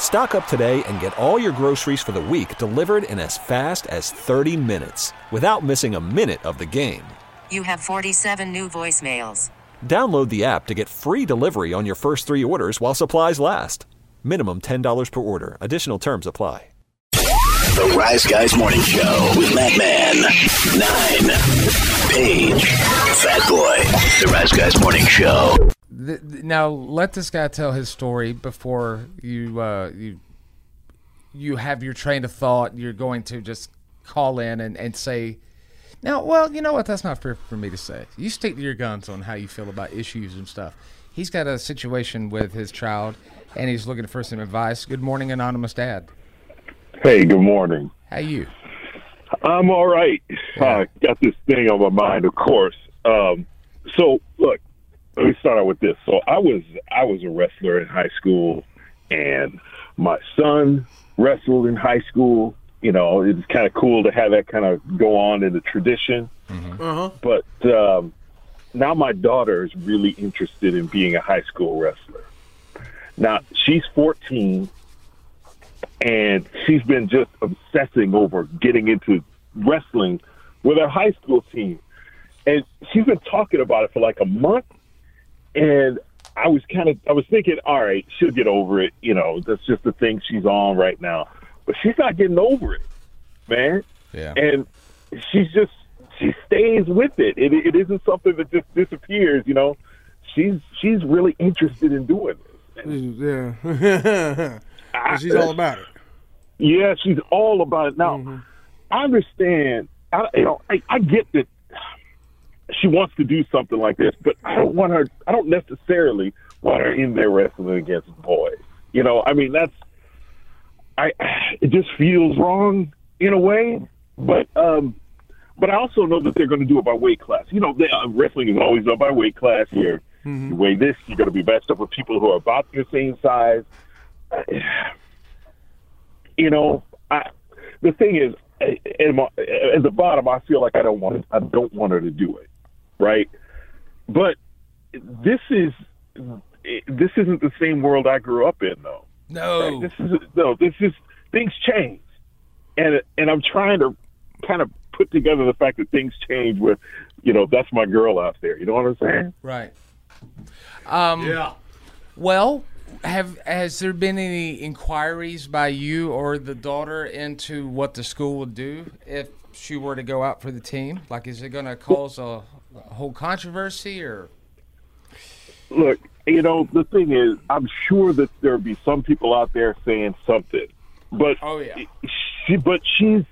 Stock up today and get all your groceries for the week delivered in as fast as 30 minutes without missing a minute of the game. You have 47 new voicemails. Download the app to get free delivery on your first three orders while supplies last. Minimum $10 per order. Additional terms apply. The Rise Guys Morning Show with Matt Man, Nine, Paige, Fat Boy. The Rise Guys Morning Show. Th- now let this guy tell his story before you uh, you you have your train of thought. You're going to just call in and, and say, now, well, you know what? That's not fair for me to say. You stick to your guns on how you feel about issues and stuff. He's got a situation with his child, and he's looking for some advice. Good morning, anonymous dad. Hey, good morning. How you? I'm all right. Uh, got this thing on my mind, of course. Um, so, let me start out with this. So, I was I was a wrestler in high school, and my son wrestled in high school. You know, it's kind of cool to have that kind of go on in the tradition. Uh-huh. But um, now my daughter is really interested in being a high school wrestler. Now she's 14, and she's been just obsessing over getting into wrestling with her high school team. And she's been talking about it for like a month. And I was kind of, I was thinking, all right, she'll get over it. You know, that's just the thing she's on right now. But she's not getting over it, man. Yeah. And she's just, she stays with it. It, it isn't something that just disappears, you know. She's, she's really interested in doing this. Yeah. She's all about it. Yeah, she's all about it. Now, mm-hmm. I understand. I, you know, I, I get that she wants to do something like this, but I don't want her. I don't necessarily want her in there wrestling against boys. You know, I mean, that's. I. It just feels wrong in a way, but um, but I also know that they're going to do it by weight class. You know, they, uh, wrestling is always done by weight class. Here, mm-hmm. you weigh this, you're going to be matched up with people who are about your same size. You know, I, the thing is, eh, eh, at, my, eh, at the bottom, I feel like I don't want I don't want her to do it, right? But this is this isn't the same world I grew up in, though. No. Right? This is no. This is things change, and and I'm trying to kind of put together the fact that things change. With you know, that's my girl out there. You know what I'm saying? Right. Um, Yeah. Well, have has there been any inquiries by you or the daughter into what the school would do if she were to go out for the team? Like, is it going to cause a, a whole controversy or? Look, you know, the thing is, I'm sure that there'll be some people out there saying something, but Oh yeah. she, but she's.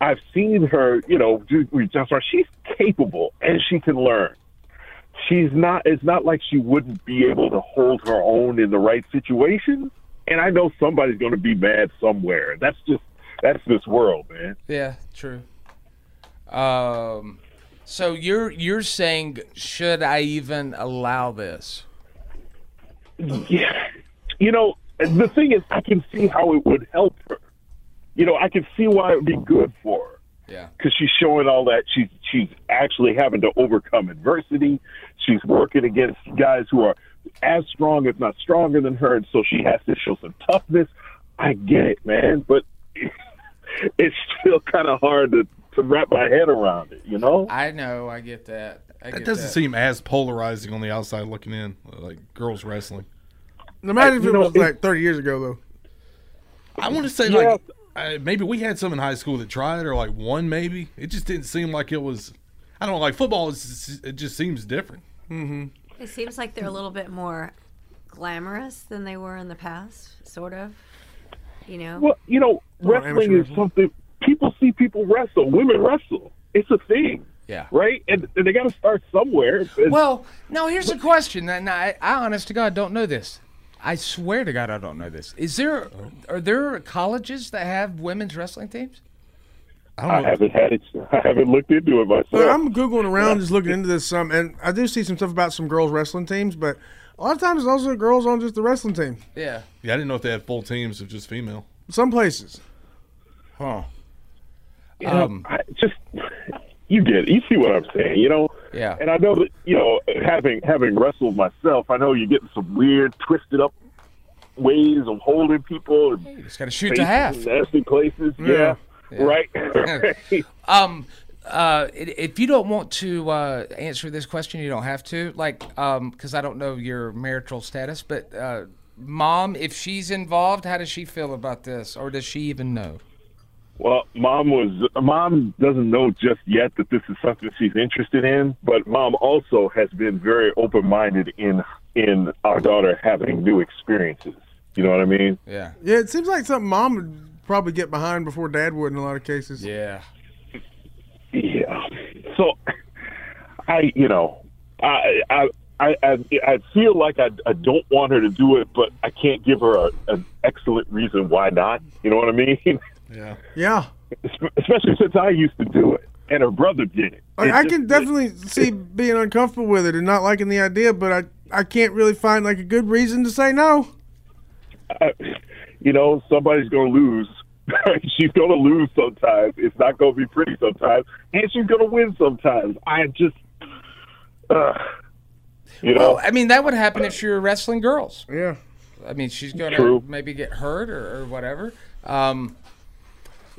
I've seen her, you know, just she's capable and she can learn. She's not. It's not like she wouldn't be able to hold her own in the right situation. And I know somebody's going to be mad somewhere. That's just that's this world, man. Yeah, true. Um, so you're you're saying should I even allow this? Yeah. You know, the thing is, I can see how it would help her. You know, I can see why it would be good for her. Yeah. because she's showing all that she's she's actually having to overcome adversity. She's working against guys who are as strong, if not stronger than her, and so she has to show some toughness. I get it, man, but it's still kind of hard to to wrap my head around it. You know? I know, I get that. I That get doesn't that. seem as polarizing on the outside looking in, like girls wrestling. Imagine if it know, was it- like 30 years ago, though. I want to say Yeah. like uh, maybe we had some in high school that tried or like one maybe. It just didn't seem like it was. I don't know. Like football, is, it just seems different. It seems like they're a little bit more glamorous than they were in the past, sort of. You know? Well, you know, wrestling is wrestling. something people see people wrestle. Women wrestle. It's a thing. Yeah. Right, and, and they got to start somewhere. And- Well, no. Here's the question, and I, I, honest to God, don't know this. I swear to God, I don't know this. Is there are there colleges that have women's wrestling teams? I, haven't had it. I haven't looked into it myself. Well, I'm googling around, just looking into this some, and I do see some stuff about some girls wrestling teams, but a lot of times it's also girls on just the wrestling team. Yeah. Yeah, I didn't know if they had full teams of just female. Some places. Huh. You know, I just you get it. You see what I'm saying, you know? Yeah. And I know that you know, having having wrestled myself, I know you're getting some weird, twisted up ways of holding people. And Just got to shoot to half. Nasty places. Yeah. Right. Um, uh, if you don't want to uh, answer this question, you don't have to. Like, um, because I don't know your marital status, but uh, mom, if she's involved, how does she feel about this, or does she even know? Well, mom was mom doesn't know just yet that this is something she's interested in, but mom also has been very open minded in in our daughter having new experiences. You know what I mean? Yeah. Yeah, it seems like something mom would probably get behind before dad would in a lot of cases. Yeah. Yeah. So, I, you know, I, I, I, I, I feel like I, I don't want her to do it, but I can't give her a, an excellent reason why not. You know what I mean? Yeah. Yeah. Especially since I used to do it and her brother did it. Like, It I can definitely see being uncomfortable with it and not liking the idea, but I, I can't really find like a good reason to say no. I- you know, somebody's going to lose. she's going to lose sometimes. It's not going to be pretty sometimes, and she's going to win sometimes. I just, uh, you know, Well, I mean, that would happen if she were wrestling girls. Yeah. I mean, she's going to maybe get hurt or, or whatever. Um,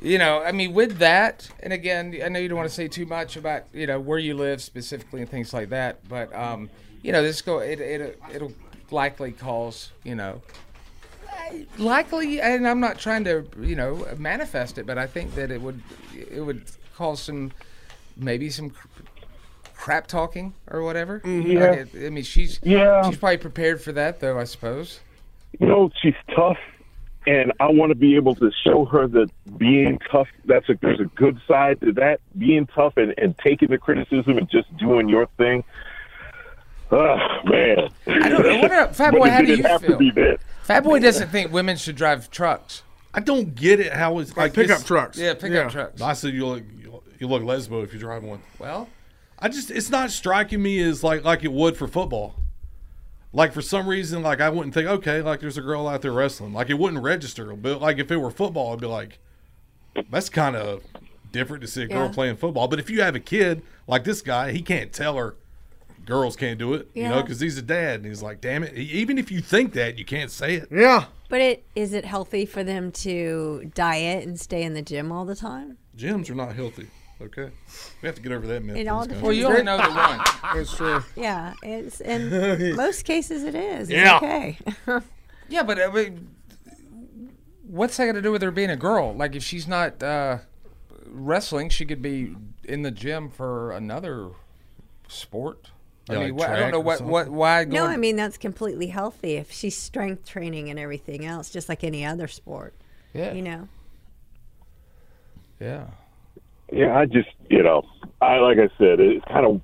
you know, I mean, with that, and again, I know you don't want to say too much about you know where you live specifically and things like that, but um, you know, this go it it it'll likely cause you know likely, and I'm not trying to you know manifest it, but I think that it would it would cause some maybe some crap talking or whatever. Yeah. Like, it- I mean, she's Yeah. she's probably prepared for that though, I suppose. you know, she's tough, and I want to be able to show her that being tough. That's a there's a good side to that. Being tough and, and taking the criticism and just doing your thing. Oh man, I don't know. What about Fat Boy? How do you have to feel? be that. Fat Boy doesn't think women should drive trucks. I don't get it. How it's like pickup it's- trucks. Yeah, pickup Yeah. trucks. I said you look you look lesbo if you drive one. Well, I just it's not striking me as like like it would for football. Like for some reason, like I wouldn't think, okay, like there's a girl out there wrestling. Like it wouldn't register. But like if it were football, I'd be like, that's kind of different to see a girl Yeah. playing football. But if you have a kid like this guy, he can't tell her girls can't do it, you know, because he's a dad and he's like, damn it. Even if you think that, you can't say it. Yeah. But it is it healthy for them to diet and stay in the gym all the time? Gyms are not healthy. Okay, we have to get over that myth. It all this well, you only know the one. That's true. Yeah, it's in most cases it is. It's Yeah. okay. Yeah, but I mean, what's that got to do with her being a girl? Like, if she's not uh, wrestling, she could be in the gym for another sport. I mean, like what, I don't track know or what, something. what, why. Going, no, I mean that's completely healthy if she's strength training and everything else, just like any other sport. yeah, You know. yeah. Yeah, I just, you know, I like I said, it's kind of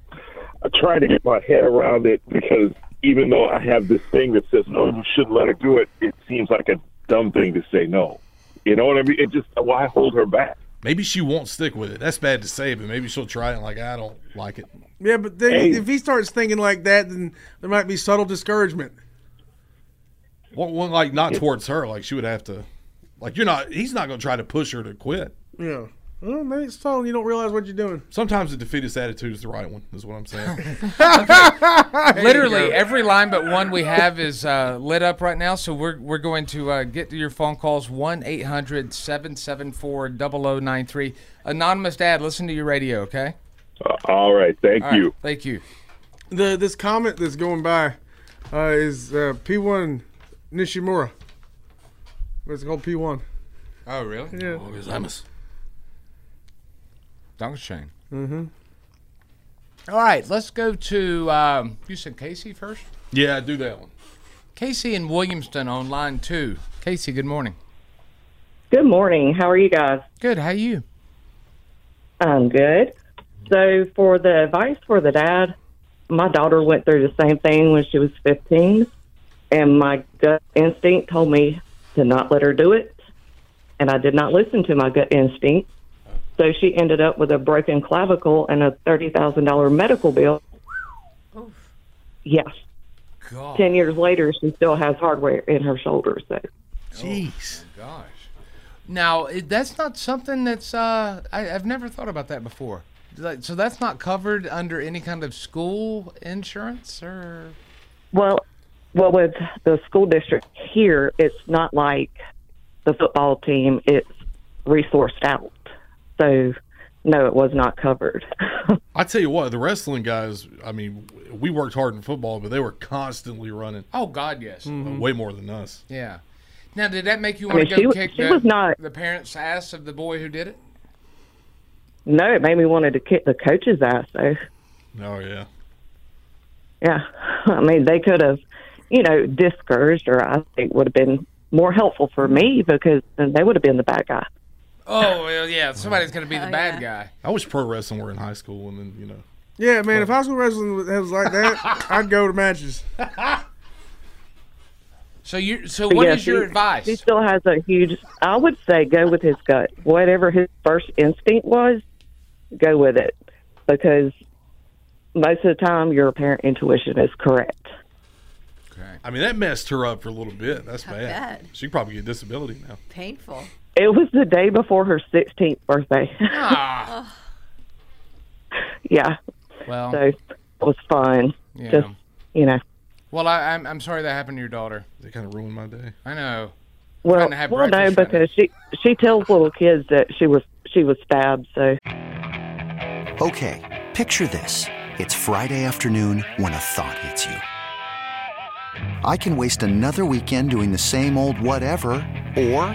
I try to get my head around it because even though I have this thing that says no, you shouldn't let her do it, it seems like a dumb thing to say no. You know what I mean? It just why hold her back? Maybe she won't stick with it. That's bad to say, but maybe she'll try it. And like I don't like it. Yeah, but then Hey. if he starts thinking like that, then there might be subtle discouragement. Well, well, like not towards her. Like she would have to. Like you're not. He's not going to try to push her to quit. Yeah. Well, maybe it's telling you don't realize what you're doing. Sometimes the defeatist attitude is the right one. Is what I'm saying. Literally every line but one we have is uh, lit up right now. So we're we're going to uh, get to your phone calls 1-800-774-0093. Anonymous dad, listen to your radio, okay? Uh, all right, thank All right, you. Thank you. The this comment that's going by uh, is uh, P1 Nishimura. What's it called P1. Oh, really? Yeah. Dankeschön. Mm-hmm. All right, let's go to um, you said Casey first. yeah, do that one. Casey in Williamston on line two. Casey, good morning. Good morning. How are you guys? Good. How are you? I'm good. So, for the advice for the dad, my daughter went through the same thing when she was 15, and my gut instinct told me to not let her do it, and I did not listen to my gut instinct. So she ended up with a broken clavicle and a thirty thousand dollar medical bill. Yes. God. Ten years later, she still has hardware in her shoulder. So Jeez. Gosh. Now that's not something that's uh, I, I've never thought about that before. Like, So that's not covered under any kind of school insurance or. Well, well, with the school district here, it's not like the football team. It's resourced out. So, no, it was not covered. I tell you what, the wrestling guys. I mean, we worked hard in football, but they were constantly running. Oh God, yes. Uh, mm-hmm. Way more than us. Yeah. Now, did that make you I want mean, to go was- kick she the, was not- the parents' ass of the boy who did it? no, it made me wanted to kick the coach's ass. So, Oh yeah. yeah, I mean, they could have, you know, discouraged, or I think would have been more helpful for me because then they would have been the bad guy. Oh well, yeah. Somebody's going to be the oh, bad guy. I wish pro wrestling were in high school, and then you know. Yeah, man. If high school wrestling was was like that, I'd go to matches. So you. So But what yeah, is your she- advice? He still has a huge. I would say go with his gut. Whatever his first instinct was, go with it, because most of the time your apparent intuition is correct. I mean, that messed her up for a little bit. That's bad. bet. She could probably get disability now. Painful. It was the day before her 16th birthday. Ah, yeah, well, so it was fun. yeah. Just you know. well, I, I'm I'm sorry that happened to your daughter. They kind of ruined my day. I know. Well, Trying to have well, no, breakfast right because she she tells little kids that she was she was stabbed. So Okay, picture this. It's Friday afternoon when a thought hits you. I can waste another weekend doing the same old whatever, or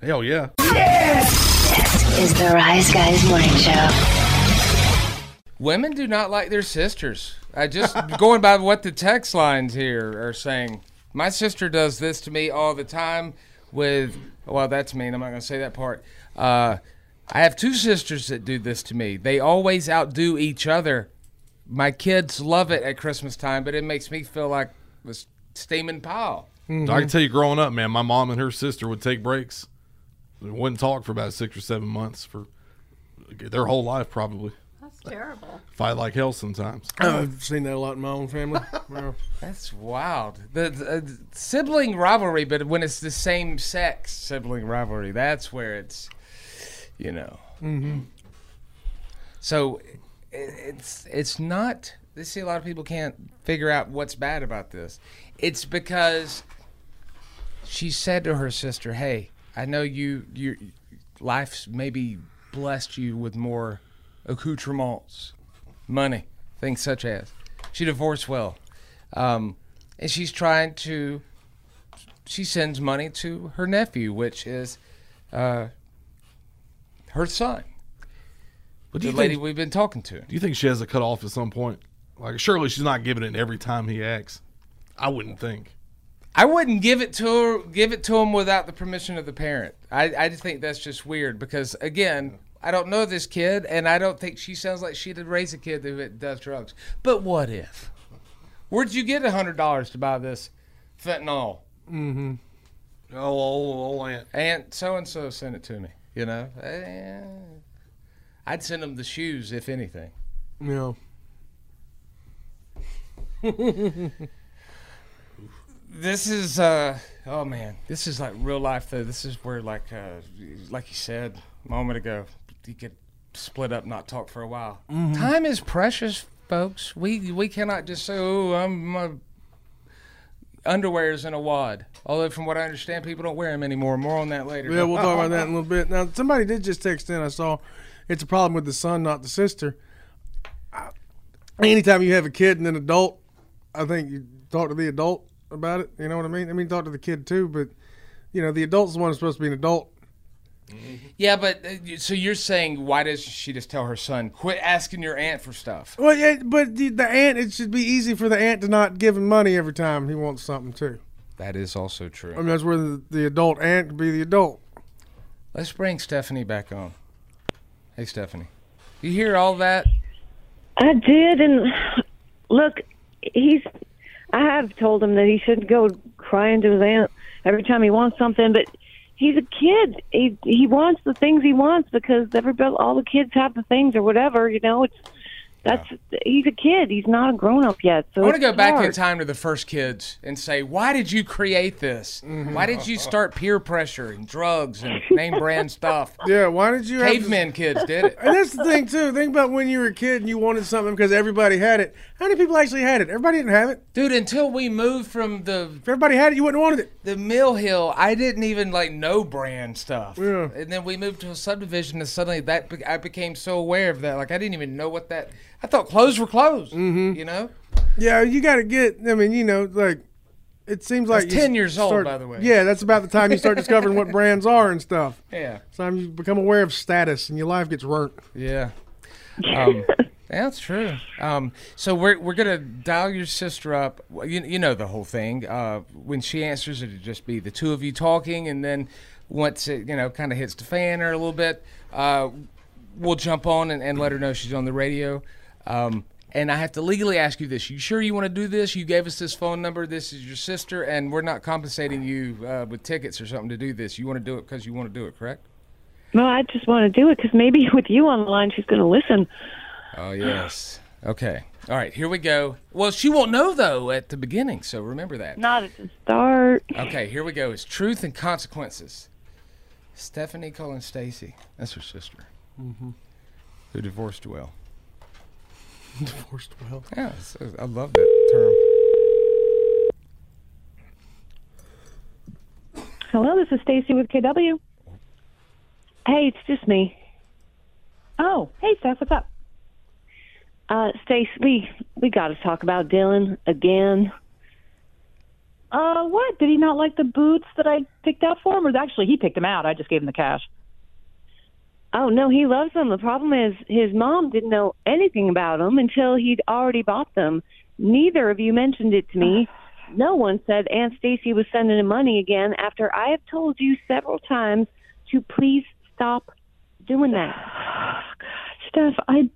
Hell yeah. This is the Rise Guys Morning Show. Women do not like their sisters. I just going by what the text lines here are saying. My sister does this to me all the time. With well, that's mean. I'm not going to say that part. Uh, I have two sisters that do this to me. They always outdo each other. My kids love it at Christmas time, but it makes me feel like a steaming pile. I can tell you, growing up, man, my mom and her sister would take breaks. They wouldn't talk for about six or seven months for their whole life, probably. That's terrible. Fight like hell sometimes. I've seen that a lot in my own family. Yeah. That's wild. The, the sibling rivalry, but when it's the same sex sibling rivalry, that's where it's, you know. Mm-hmm. So it, it's it's not. They see a lot of people can't figure out what's bad about this. It's because she said to her sister, "Hey, I know you your life's maybe blessed you with more accoutrements, money, things such as she divorced well, um, and she's trying to. She sends money to her nephew, which is uh, her son. But do the lady think- we've been talking to. Do you think she has a cut off at some point? Like, surely she's not giving it every time he acts. I wouldn't think. I wouldn't give it to her, give it to him without the permission of the parent. I, I just think that's just weird because again, I don't know this kid, and I don't think she sounds like she'd raise a kid that does drugs. But what if? Where'd you get a hundred dollars to buy this fentanyl? Mm-hmm. Oh, old, old aunt. Aunt so and so sent it to me. You know, Eh, I'd send them the shoes if anything. Yeah. This is uh oh man, this is like real life though. This is where like uh like you said a moment ago, you could split up, not talk for a while. Mhm. Time is precious, folks. We we cannot just say, oh, I'm my underwear's in a wad. Although from what I understand, people don't wear them anymore. More on that later. Yeah, we'll talk about that in a little bit. Now, somebody did just text in. I saw it's a problem with the son, not the sister. I- Anytime you have a kid and an adult, I think you talk to the adult about it. You know what I mean? I mean, talk to the kid too, but you know, the adult's the one who's supposed to be an adult. Yeah, but uh, so you're saying why does she just tell her son quit asking your aunt for stuff? Well, yeah, but the, the aunt, it should be easy for the aunt to not give him money every time he wants something too. That is also true. I mean, that's where the, the adult aunt can be the adult. Let's bring Stephanie back on. Hey, Stephanie. You hear all that? I did, and look, he's. I have told him that he shouldn't go crying to his aunt every time he wants something, but he's a kid. He he wants the things he wants because everybody, all the kids have the things or whatever. You know, it's that's he's a kid. He's not a grown up yet. So I want to it's go back in time to the first kids and say, why did you create this? Mm-hmm. Why did you start peer pressure and drugs and name brand stuff? Yeah, why did you? have to- Cavemen kids did it. And that's the thing too. Think about when you were a kid and you wanted something because everybody had it. How many people actually had it? Everybody didn't have it. Dude, until we moved from the If everybody had it, you wouldn't have wanted it. the Mill Hill, I didn't even like know brand stuff. Yeah. And then we moved to a subdivision, and suddenly that I became so aware of that. Like I didn't even know what that. I thought clothes were clothes. Mm-hmm. You know. Yeah, you got to get. I mean, you know, like it seems like That's 10 years old, by the way. Yeah, that's about the time you start discovering what brands are and stuff. Yeah. It's time you become aware of status and your life gets burnt. Yeah. Um, that's true. Um, so we're we're gonna dial your sister up. You you know the whole thing. Uh, when she answers, it'll just be the two of you talking, and then once it you know kind of hits the fan or a little bit, uh, we'll jump on and, and let her know she's on the radio. Um, and I have to legally ask you this: You sure you want to do this? You gave us this phone number. This is your sister, and we're not compensating you uh, with tickets or something to do this. You want to do it because you want to do it, correct? No, I just want to do it because maybe with you on the line, she's going to listen. Oh yes. Okay. All right. Here we go. Well, she won't know though at the beginning, so remember that. Not at the start. Okay. Here we go. It's truth and consequences. Stephanie calling Stacy. That's her sister. Mm-hmm. Who divorced well. Divorced well. Yeah, I love that term. Hello, this is Stacy with KW. Hey, it's just me. Oh, hey, Steph, what's up? Uh, Stace, we we got to talk about Dylan again. Uh, what? Did he not like the boots that I picked out for him? Or actually, he picked them out. I just gave him the cash. Oh no, he loves them. The problem is his mom didn't know anything about them until he'd already bought them. Neither of you mentioned it to me. No one said Aunt Stacy was sending him money again after I have told you several times to please stop doing that. Steph, I,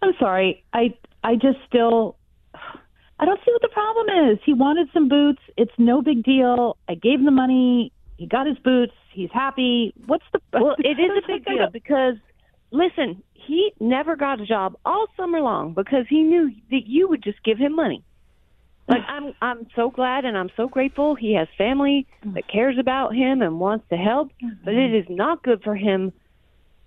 I'm sorry. I, I just still, I don't see what the problem is. He wanted some boots. It's no big deal. I gave him the money. He got his boots. He's happy. What's the? Well, it is a big deal because listen, he never got a job all summer long because he knew that you would just give him money. Like I'm I'm so glad and I'm so grateful he has family that cares about him and wants to help, but it is not good for him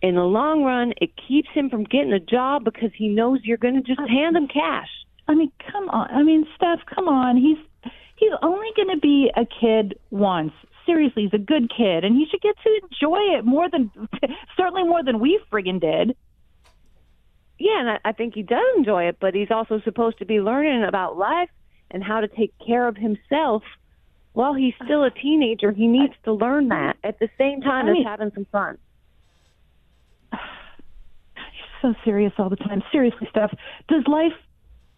in the long run. It keeps him from getting a job because he knows you're going to just hand him cash. I mean, come on. I mean, Steph, come on. He's he's only going to be a kid once. Seriously, he's a good kid, and he should get to enjoy it more than certainly more than we friggin' did. Yeah, and I, I think he does enjoy it, but he's also supposed to be learning about life and how to take care of himself. While he's still a teenager, he needs to learn that at the same time I mean- as having some fun. He's so serious all the time. Seriously, Steph, does life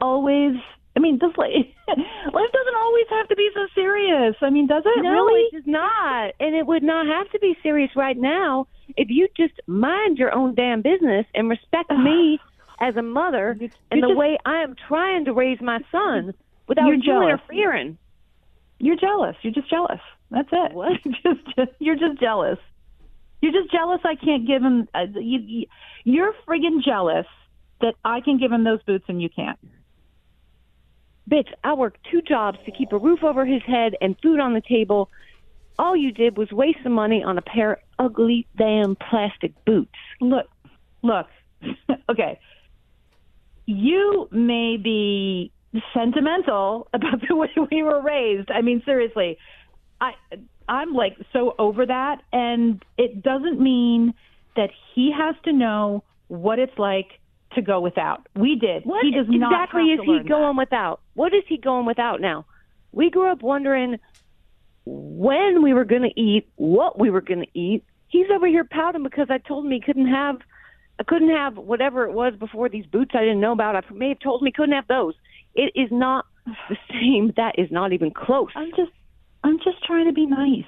always? I mean, does life life doesn't always have to be so serious? I mean, does it no, really? it does not, and it would not have to be serious right now if you just mind your own damn business and respect me as a mother and you're the just- way I am trying to raise my son without You're you jealous. interfering. You're jealous. You're just jealous. That's it. What? just, just you're just jealous. You're just jealous. I can't give him. Uh, you, you, you're friggin' jealous that I can give him those boots and you can't. Bitch, I worked two jobs to keep a roof over his head and food on the table. All you did was waste some money on a pair of ugly damn plastic boots. Look, look. okay. You may be sentimental about the way we were raised. I mean, seriously, I I'm like so over that, and it doesn't mean that he has to know what it's like to go without. We did. What he does not exactly is he going without? What is he going without now? We grew up wondering when we were going to eat, what we were going to eat. He's over here pouting because I told him he couldn't have, I couldn't have whatever it was before these boots I didn't know about. I may have told him he couldn't have those. It is not the same. That is not even close. I'm just, I'm just trying to be nice.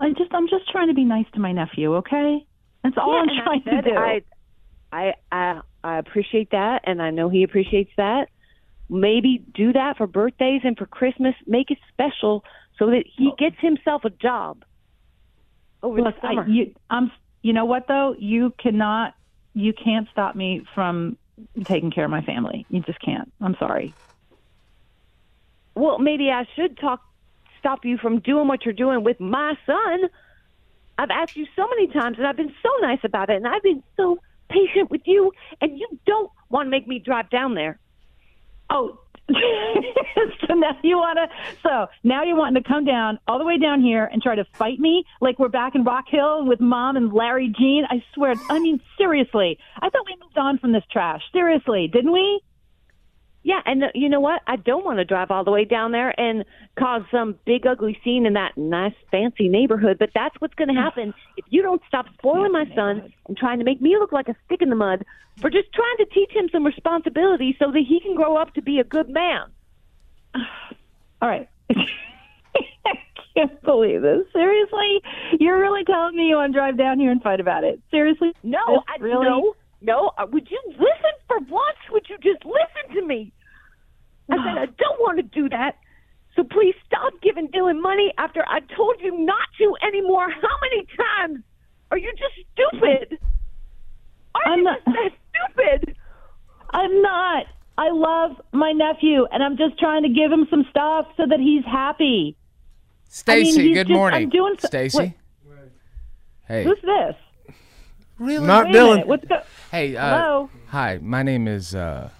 I just, I'm just trying to be nice to my nephew. Okay, that's all Yeah, I'm trying to do. I, I, I, I appreciate that, and I know he appreciates that. Maybe do that for birthdays and for Christmas. Make it special so that he gets himself a job over Look, the summer. I, you, I'm. You know what though? You cannot. You can't stop me from taking care of my family. You just can't. I'm sorry. well, maybe I should talk, stop you from doing what you're doing with my son. I've asked you so many times, and I've been so nice about it, and I've been so patient with you, and you don't want to make me drive down there. Oh, so now you want to. So now you're wanting to come down all the way down here and try to fight me like we're back in Rock Hill with Mom and Larry Jean. I swear. I mean, seriously. I thought we moved on from this trash. Seriously, didn't we? Yeah, and uh, you know what? I don't want to drive all the way down there and cause some big ugly scene in that nice fancy neighborhood, but that's what's going to happen if you don't stop spoiling my son and trying to make me look like a stick in the mud for just trying to teach him some responsibility so that he can grow up to be a good man. All right. I can't believe this. Seriously, you're really telling me you want to drive down here and fight about it? Seriously? No, This I really. no, no. Uh, would you listen for once? Would you just listen to me? I said I don't want to do that. So please stop giving Dylan money after I told you not to anymore. How many times? Are you just stupid? Are I'm you not- just that stupid? I'm not. I love my nephew, and I'm just trying to give him some stuff so that he's happy. I mean, Stacy, he's good just- morning. I'm doing so- Stacy. Hey. Who's this? Really? Not Wait a Dylan. minute, What's go- Hey, uh, Hello? Hi, my name is uh,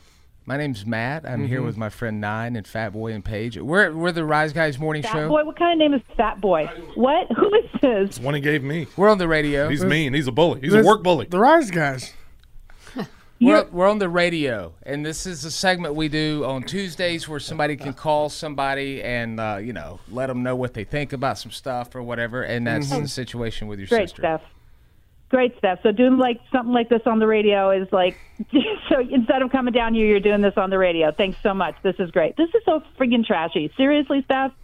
my name's Matt. I'm here Mhm. with my friend Nine and Fat Boy and Paige. We're we're the Rise Guys Morning Fat Show. boy? What kind of name is Fat Boy? What? Who is this? It's one he gave me. We're on the radio. He's mean. He's a bully. He's a work bully. The Rise Guys. We're, we're on the radio, and this is a segment we do on Tuesdays where somebody can call somebody and uh, you know let them know what they think about some stuff or whatever. And that's Mhm. the situation with your Great sister. stuff. Great stuff. So doing like something like this on the radio is like so instead of coming down here, you're doing this on the radio. Thanks so much. This is great. This is so freaking trashy. Seriously, Steph.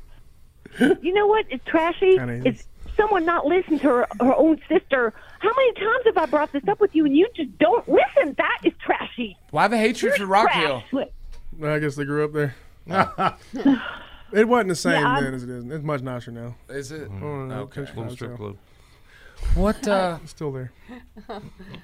You know what? It's trashy? Kinda is. Is someone not listen to her, her own sister. How many times have I brought this up with you and you just don't listen? That is trashy. Why the hatred for Rock Hill? Well, I guess they grew up there. it wasn't the same Yeah, I'm- then as it is. It's much nicer now. Is it? Oh, Okay. Country Club, strip club. What? Uh, still there.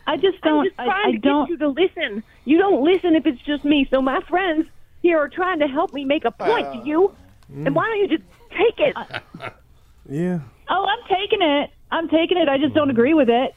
I just don't. I'm just I, trying I to don't. get you to listen. You don't listen if it's just me. So my friends here are trying to help me make a point to you. And why don't you just take it? Yeah. Oh, I'm taking it. I'm taking it. I just don't agree with it.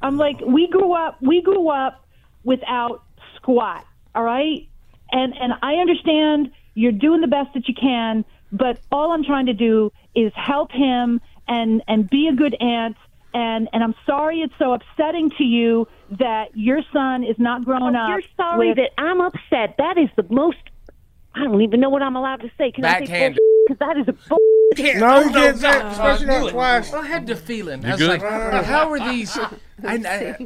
I'm like, we grew up. We grew up without squat. All right, and and I understand you're doing the best that you can, but all I'm trying to do is help him and and be a good aunt and and I'm sorry it's so upsetting to you that your son is not growing Oh, up. you're sorry with- that I'm upset. That is the most. I don't even know what I'm allowed to say. Can Backhand. I say Because that is a bull. No, you can't say it, Uh, especially I not knew it. twice. I had the feeling. You I was good? like, Uh, how are these? I, I,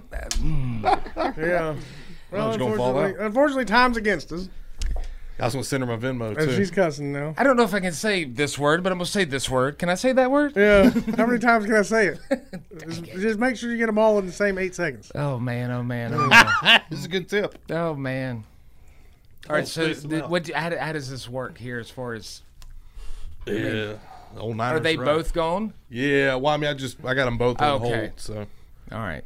Yeah. Well, How's it gonna unfortunately, unfortunately, time's against us. I was gonna send her my Venmo And too. she's cussing now. I don't know if I can say this word, but I'm gonna say this word. Can I say that word? Yeah. How many times can I say it? just, just make sure you get them all in the same eight seconds. Oh man! Oh man! Oh man! this is a good tip. Oh man! All right. Don't So, th- what? How, do- how does this work here? As far as I mean, Yeah. Old are they run. both gone? Yeah. Well, I mean, I just I got them both on oh, Okay. hold. So. All right.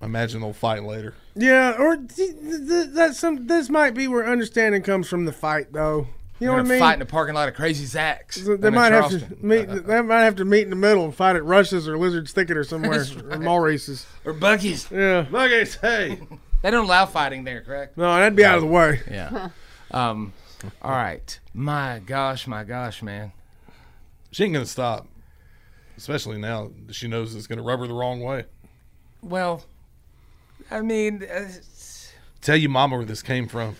I imagine they'll fight later. Yeah, or th- th- that's some. This might be where understanding comes from the fight, though. You know what I mean? Fight in the parking lot of Crazy Zach's. So they might have to Charleston. meet. They might have to meet in the middle and fight at Rush's or Lizard's Thicket or somewhere, That's or right. Maurice's. or Buc-ee's. Yeah, Buc-ee's. Hey, They don't allow fighting there, correct? no, that'd be out of the way. Yeah. Um. All right. My gosh. My gosh, man. She ain't gonna stop, especially now that she knows it's gonna rub her the wrong way. Well, I mean, uh, Tell your mama, where this came from.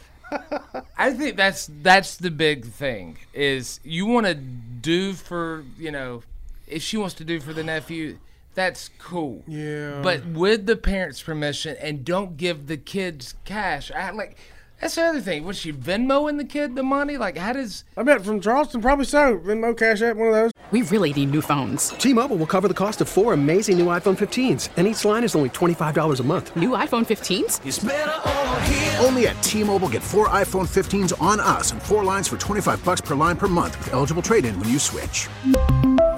I think that's that's the big thing is you want to do for you know if she wants to do for the nephew, that's cool. Yeah. But with the parents' permission, and don't give the kids cash. I, like that's the other thing. Was she Venmoing the kid the money? Like how does? I bet from Charleston, probably so. Venmo Cash App, one of those. We really need new phones. T-Mobile will cover the cost of four amazing new iPhone 15s, and each line is only $25 a month. New iPhone 15s? Only at T-Mobile get four iPhone 15s on us and four lines for 25 bucks per line per month with eligible trade-in when you switch.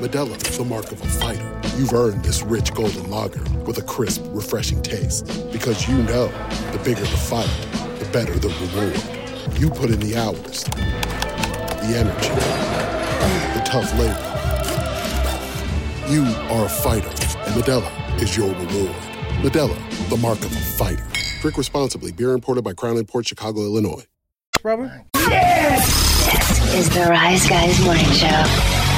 Modelo is the mark of a fighter. You've earned this rich golden lager with a crisp, refreshing taste. Because you know the bigger the fight, the better the reward. You put in the hours, the energy, the tough labor. You are a fighter, and Modelo is your reward. Modelo, the mark of a fighter. Drink responsibly. Beer imported by Crown Port Chicago, Illinois. Robert? Yes! This Is the Rise Guys Morning Show.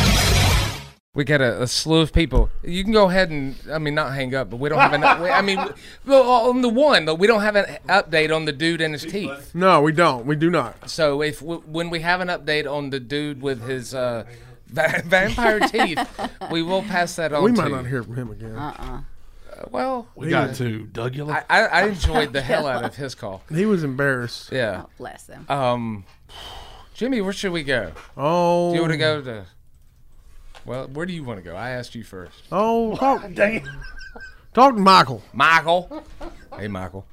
We got a, a slew of people. You can go ahead and, I mean, not hang up, but we don't have an. I mean, well, on the one, though, we don't have an update on the dude and his teeth. No, we don't. We do not. So if w- when we have an update on the dude with his uh, va- vampire teeth, we will pass that on. we to might you. not hear from him again. Uh-uh. well, We got to Dugula. I, I, I enjoyed the hell out of his call. He was embarrassed. Yeah. Oh, bless him. Um, Jimmy, where should we go? Oh. Do you want to go to? Well, where do you want to go? I asked you first. Oh, talk, dang it. Talk to Michael. Michael. Hey, Michael.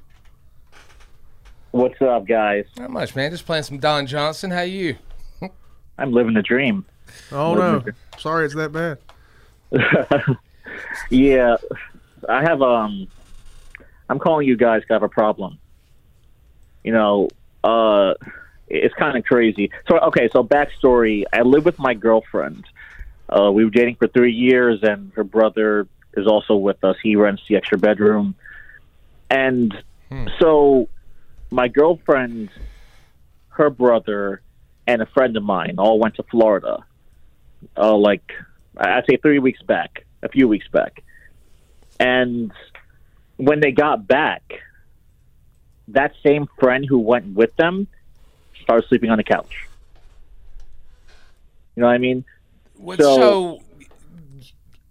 What's up, guys? Not much, man. Just playing some Don Johnson. How you? I'm living the dream. Oh no, sorry, it's that bad. yeah, I have um, I'm calling you guys. 'cause I have a problem. You know, uh, it's kind of crazy. So okay, so backstory: I live with my girlfriend. Uh, we were dating for three years, and her brother is also with us. He rents the extra bedroom, and so my girlfriend, her brother, and a friend of mine all went to Florida. Uh, like I'd say three weeks back, a few weeks back, and when they got back, that same friend who went with them started sleeping on the couch. You know what I mean? What, so,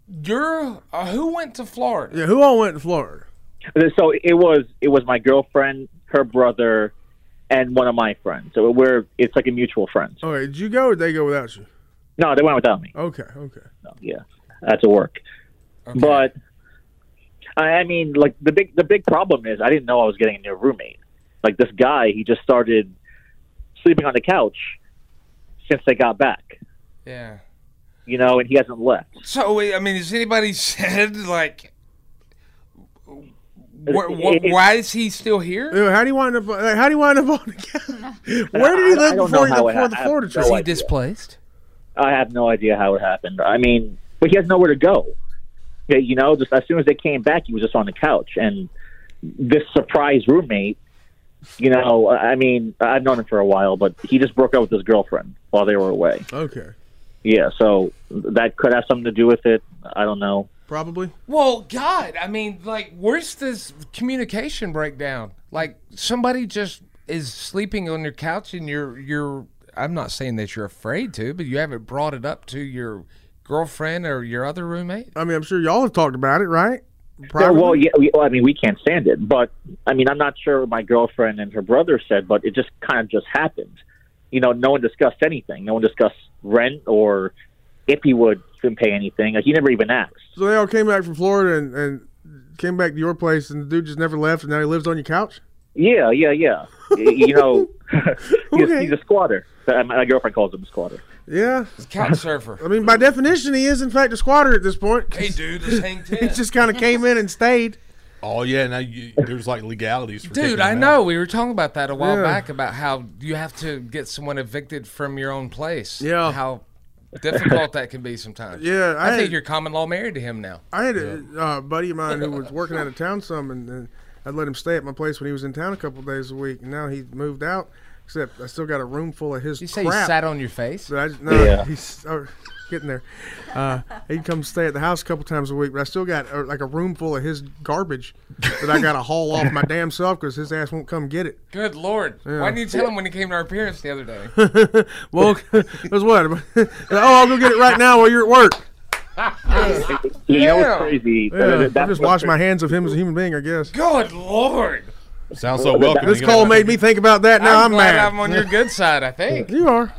you're uh, who went to Florida? Yeah, who all went to Florida? So it was it was my girlfriend, her brother, and one of my friends. So we're it's like a mutual friend. Okay, did you go or did they go without you? No, they went without me. Okay, okay. No, yeah, that's a to work. But I I mean, like the big the big problem is I didn't know I was getting a new roommate. Like this guy, he just started sleeping on the couch since they got back. Yeah. You know, and he hasn't left. So I mean, has anybody said like, wh- wh- it- why is he still here? How do you wind up? like, How do you wind up on the couch? Where did he I- I live don't before, know he, how it before ha- the I have Florida no trip? Is he idea. displaced? I have no idea how it happened. I mean, but he has nowhere to go. Yeah, You know, just as soon as they came back, he was just on the couch, and this surprise roommate. You know, I mean, I've known him for a while, but he just broke up with his girlfriend while they were away. Okay, Yeah, so that could have something to do with it. I don't know. probably. Well, God, I mean, like, where's this communication breakdown? Like, somebody just is sleeping on your couch, and you're you're. I'm not saying that you're afraid to, but you haven't brought it up to your girlfriend or your other roommate. I mean, I'm sure y'all have talked about it, right? Yeah, well, yeah, we, well, I mean, we can't stand it, but I mean, I'm not sure what my girlfriend and her brother said, but it just kind of just happened. You know, no one discussed anything. No one discussed rent or if he would pay anything. Like, he never even asked. So they all came back from Florida and, and came back to your place, and the dude just never left, and now he lives on your couch. Yeah, yeah, yeah. You know, he's, he's a squatter. Uh, My girlfriend calls him a squatter. Yeah, couch surfer. I mean, by definition, he is in fact a squatter at this point. Hey, dude, let's hang he just kind of came in and stayed. Oh yeah, now you, there's like legalities for Dude, I him know. out. We were talking about that a while Yeah. back about how you have to get someone evicted from your own place. Yeah. How difficult that can be sometimes. Yeah, I, I think had- you're common law married to him now. I had a uh, buddy of mine who was working out of town some, and, and I'd let him stay at my place when he was in town a couple days a week. And now he moved out. Except I still got a room full of his You say crap. he sat on your face? But I, no, Yeah. he's oh, getting there. Uh, he'd come stay at the house a couple times a week, but I still got uh, like a room full of his garbage that I got to haul off my damn self because his ass won't come get it. Good lord! Yeah. Why didn't you tell him when he came to our parents the other day? well, that's what. oh, I'll go get it right now while you're at work. You know Damn. what's crazy? Yeah, I just what- wash my hands of him as a human being, I guess. Good lord! Sounds so welcoming. This call made me think about that. Now I'm, glad mad. I'm on your good side. I think. You are.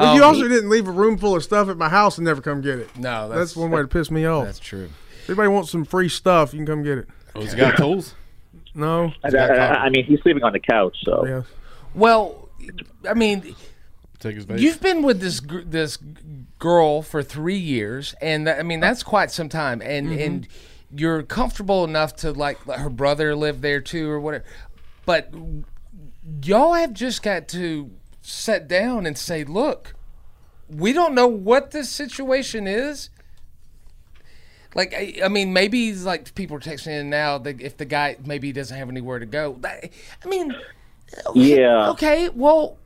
But Um, you also didn't leave a room full of stuff at my house and never come get it. No, that's, that's- one way to piss me off. That's true. If anybody wants some free stuff, you can come get it. Oh, he's got tools? No. I, I, I mean, he's sleeping on the couch, so. Yeah. Well, I mean, Take his. You've been with this gr- this girl for three years, and that, I mean that's quite some time, and Mm-hmm. and you're comfortable enough to like let her brother live there too, or whatever. But y'all have just got to sit down and say, look, we don't know what this situation is. Like I, I mean, maybe like people are texting in now that if the guy maybe doesn't have anywhere to go. That- I mean, Yeah. okay, well,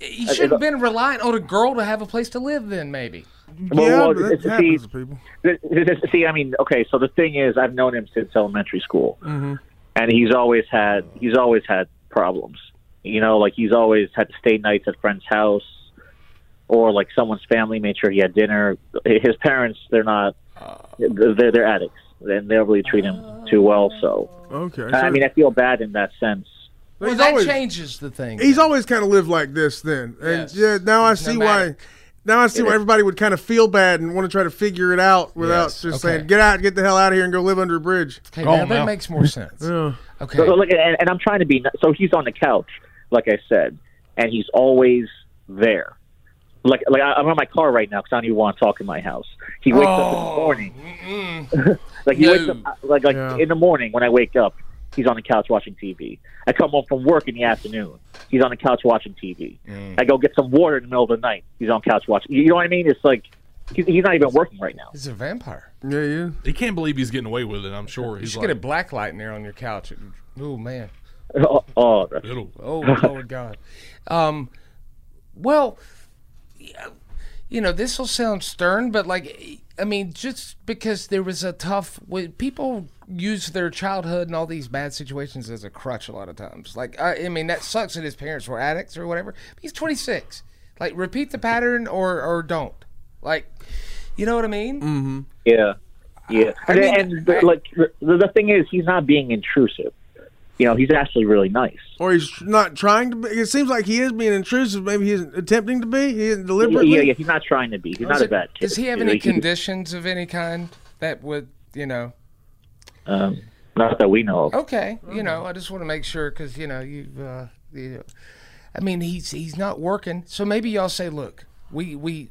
you should have been relying on a girl to have a place to live. Then maybe. Well, yeah, well, but that it's- see, to people. See, I mean, okay. So the thing is, I've known him since elementary school, Mm-hmm. and he's always had he's always had problems. You know, like he's always had to stay nights at friend's house, or like someone's family made sure he had dinner. His parents, they're not they're they're addicts, and they don't really treat him too well. So, Okay. I mean, I feel bad in that sense. Well, he's that always- changes the thing. He's always kind of lived like this then. And Yes. yeah, now I see nomadic. why now I see why everybody would kind of feel bad and want to try to figure it out without Yes, just okay. saying, Get out, get the hell out of here and go live under a bridge. Okay, Go now that makes more sense. Yeah. Okay. So, like, and, and I'm trying to be. So he's on the couch, like I said, and he's always there. Like, like I- I'm on my car right now because I don't even want to talk in my house. He wakes up in the oh, morning. like he No. wakes up, uh, like like Yeah. in the morning when I wake up, he's on the couch watching TV. I come home from work in the afternoon. He's on the couch watching TV. Mm. I go get some water in the middle of the night. He's on the couch watching. You know what I mean? It's like he's, he's not even working right now. He's a vampire. Yeah, yeah. He can't believe he's getting away with it. I'm sure. You He's should like, get a black light in there on your couch. Oh man. Oh, oh, Oh Lord God. Um. Well, you know, this will sound stern, but like, I mean, just because there was a tough, when people use their childhood and all these bad situations as a crutch a lot of times. Like, I, I mean, that sucks that his parents were addicts or whatever. He's 26. Like, repeat the pattern or or don't. Like, you know what I mean? Mm-hmm. Yeah, yeah. I and mean, and the, I- like the, the thing is, he's not being intrusive. You know, he's actually really nice. Or he's not trying to be. It seems like he is being intrusive. Maybe he's attempting to be. He isn't deliberately. Yeah, yeah, he's not trying to be. He's not Does a it- bad kid. Does he have any he- conditions of any kind that would, you know? Um, not that we know of. Okay, you know, I just want to make sure because you know you, uh, you, I mean, he's he's not working, so maybe y'all say, look, we we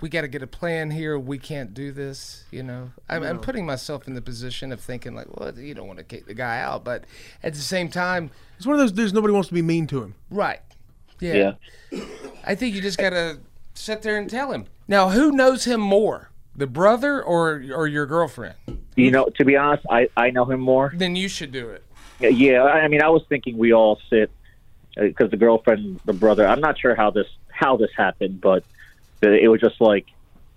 we got to get a plan here. We can't do this. You know, I'm, I'm putting myself in the position of thinking like, well, you don't want to kick the guy out, but at the same time, It's one of those dudes nobody wants to be mean to him. right? Yeah. yeah. I think you just got to sit there and tell him. Now, who knows him more, the brother or or your girlfriend? You know, to be honest, I I know him more. Then you should do it. Yeah, I I mean, I was thinking we all sit uh, because the girlfriend, the brother. I'm not sure how this how this happened, but it was just like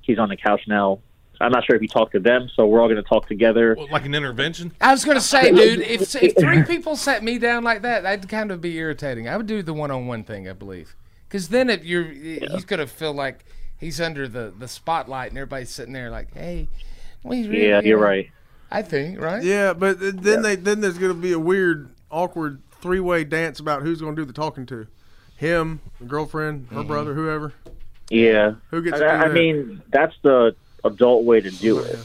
he's on the couch now. I'm not sure if he talked to them, so we're all going to talk together. Like an intervention? I was gonna say, dude, if if three people sat me down like that, that'd kind of be irritating. I would do the one-on-one thing, I believe, because then if you're, he's gonna feel like he's under the the spotlight, and everybody's sitting there like, hey, we really, Yeah, you you're know, right. I think right. Yeah, but th- then they then there's going to be a weird, awkward three way dance about who's going to do the talking to, him, the girlfriend, her Mhm. brother, whoever. Yeah, Who gets I, I mean, that's the adult way to do it.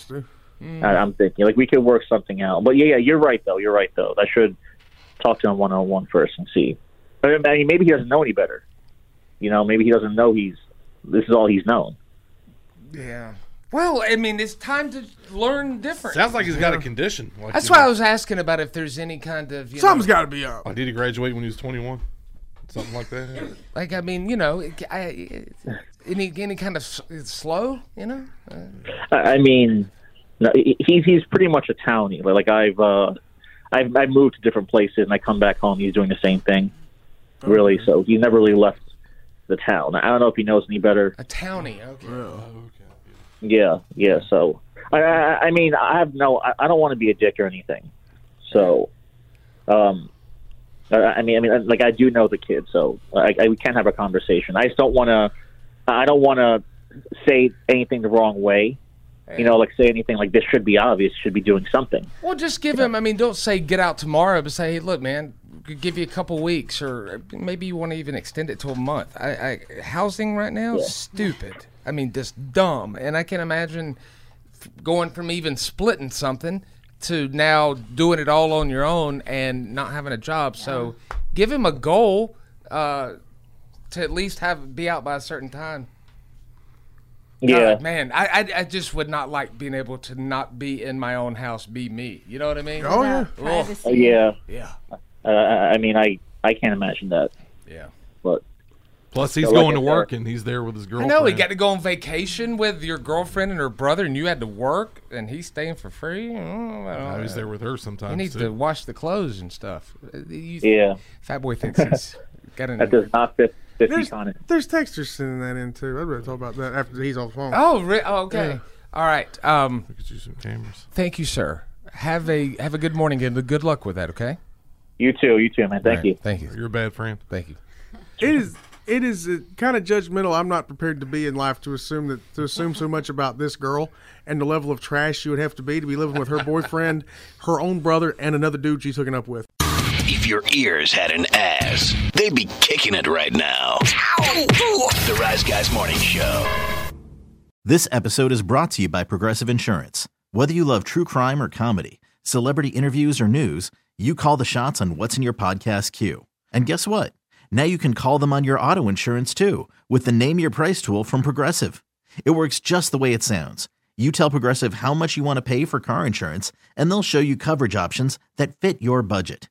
Mm. I, I'm thinking like we could work something out. But yeah, yeah, you're right though. You're right though. I should talk to him one on one first and see. I mean, maybe he doesn't know any better. You know, maybe he doesn't know he's this is all he's known. Yeah. Well, I mean, it's time to learn different. Sounds like he's got a condition. Like, That's why know, I was asking about if there's any kind of you Something's know, got to be up. Like, did he graduate when he was 21? Something like that. Like I mean, you know, I, any any kind of slow, you know. Uh, I I mean, no, he's he's pretty much a townie. Like I've uh, I've I've moved to different places and I come back home. He's doing the same thing, really. So he's never really left the town. I don't know if he knows any better. a townie. Okay. Yeah, yeah. So I, I, I mean, I have no. I, I don't want to be a dick or anything. So, um, I, I mean, I mean, like I do know the kid, so I, I we can have a conversation. I just don't want to. I don't want to say anything the wrong way. You know, like say anything like this should be obvious. Should be doing something. Well, just give him. I mean, don't say get out tomorrow, but say, hey, look, man, could give you a couple weeks, or maybe you want to even extend it to a month. I, I housing right now, Yeah. stupid. I mean, just dumb. And I can imagine going from even splitting something to now doing it all on your own and not having a job. So give him a goal uh, to at least have be out by a certain time. Yeah. God, man, I, I I just would not like being able to not be in my own house, be me. You know what I mean? Oh, yeah. Ugh. Uh, yeah. Yeah. Uh, I mean, I I can't imagine that. Yeah. But Plus, he's So, like going to I said- work and he's there with his I girlfriend. know he got to go on vacation with your girlfriend and her brother, and you had to work, and he's staying for free. Oh, I don't Now he's there with her sometimes, He needs too. to wash the clothes and stuff. Uh, you- Yeah. Fat boy thinks he's got an. that does not fit fit There's, on it. there's texters sending that in too. I'd rather talk about that after he's off the phone. Oh, re- oh, okay. Yeah. All right. Um, Get you some cameras. thank you, sir. Have a have a good morning and good luck with that. Okay. You too. You too, man. Thank All right, you. Thank you. You're a bad friend. Thank you. It is it is uh, kind of judgmental. I'm not prepared to be in life to assume that to assume so much about this girl and the level of trash she would have to be to be living with her boyfriend, her own brother, and another dude she's hooking up with. If your ears had an ass, they'd be kicking it right now. The Rise Guys Morning Show. This episode is brought to you by Progressive Insurance. Whether you love true crime or comedy, celebrity interviews or news, you call the shots on what's in your podcast queue. And guess what? Now you can call them on your auto insurance too with the Name Your Price tool from Progressive. It works just the way it sounds. You tell Progressive how much you want to pay for car insurance, and they'll show you coverage options that fit your budget.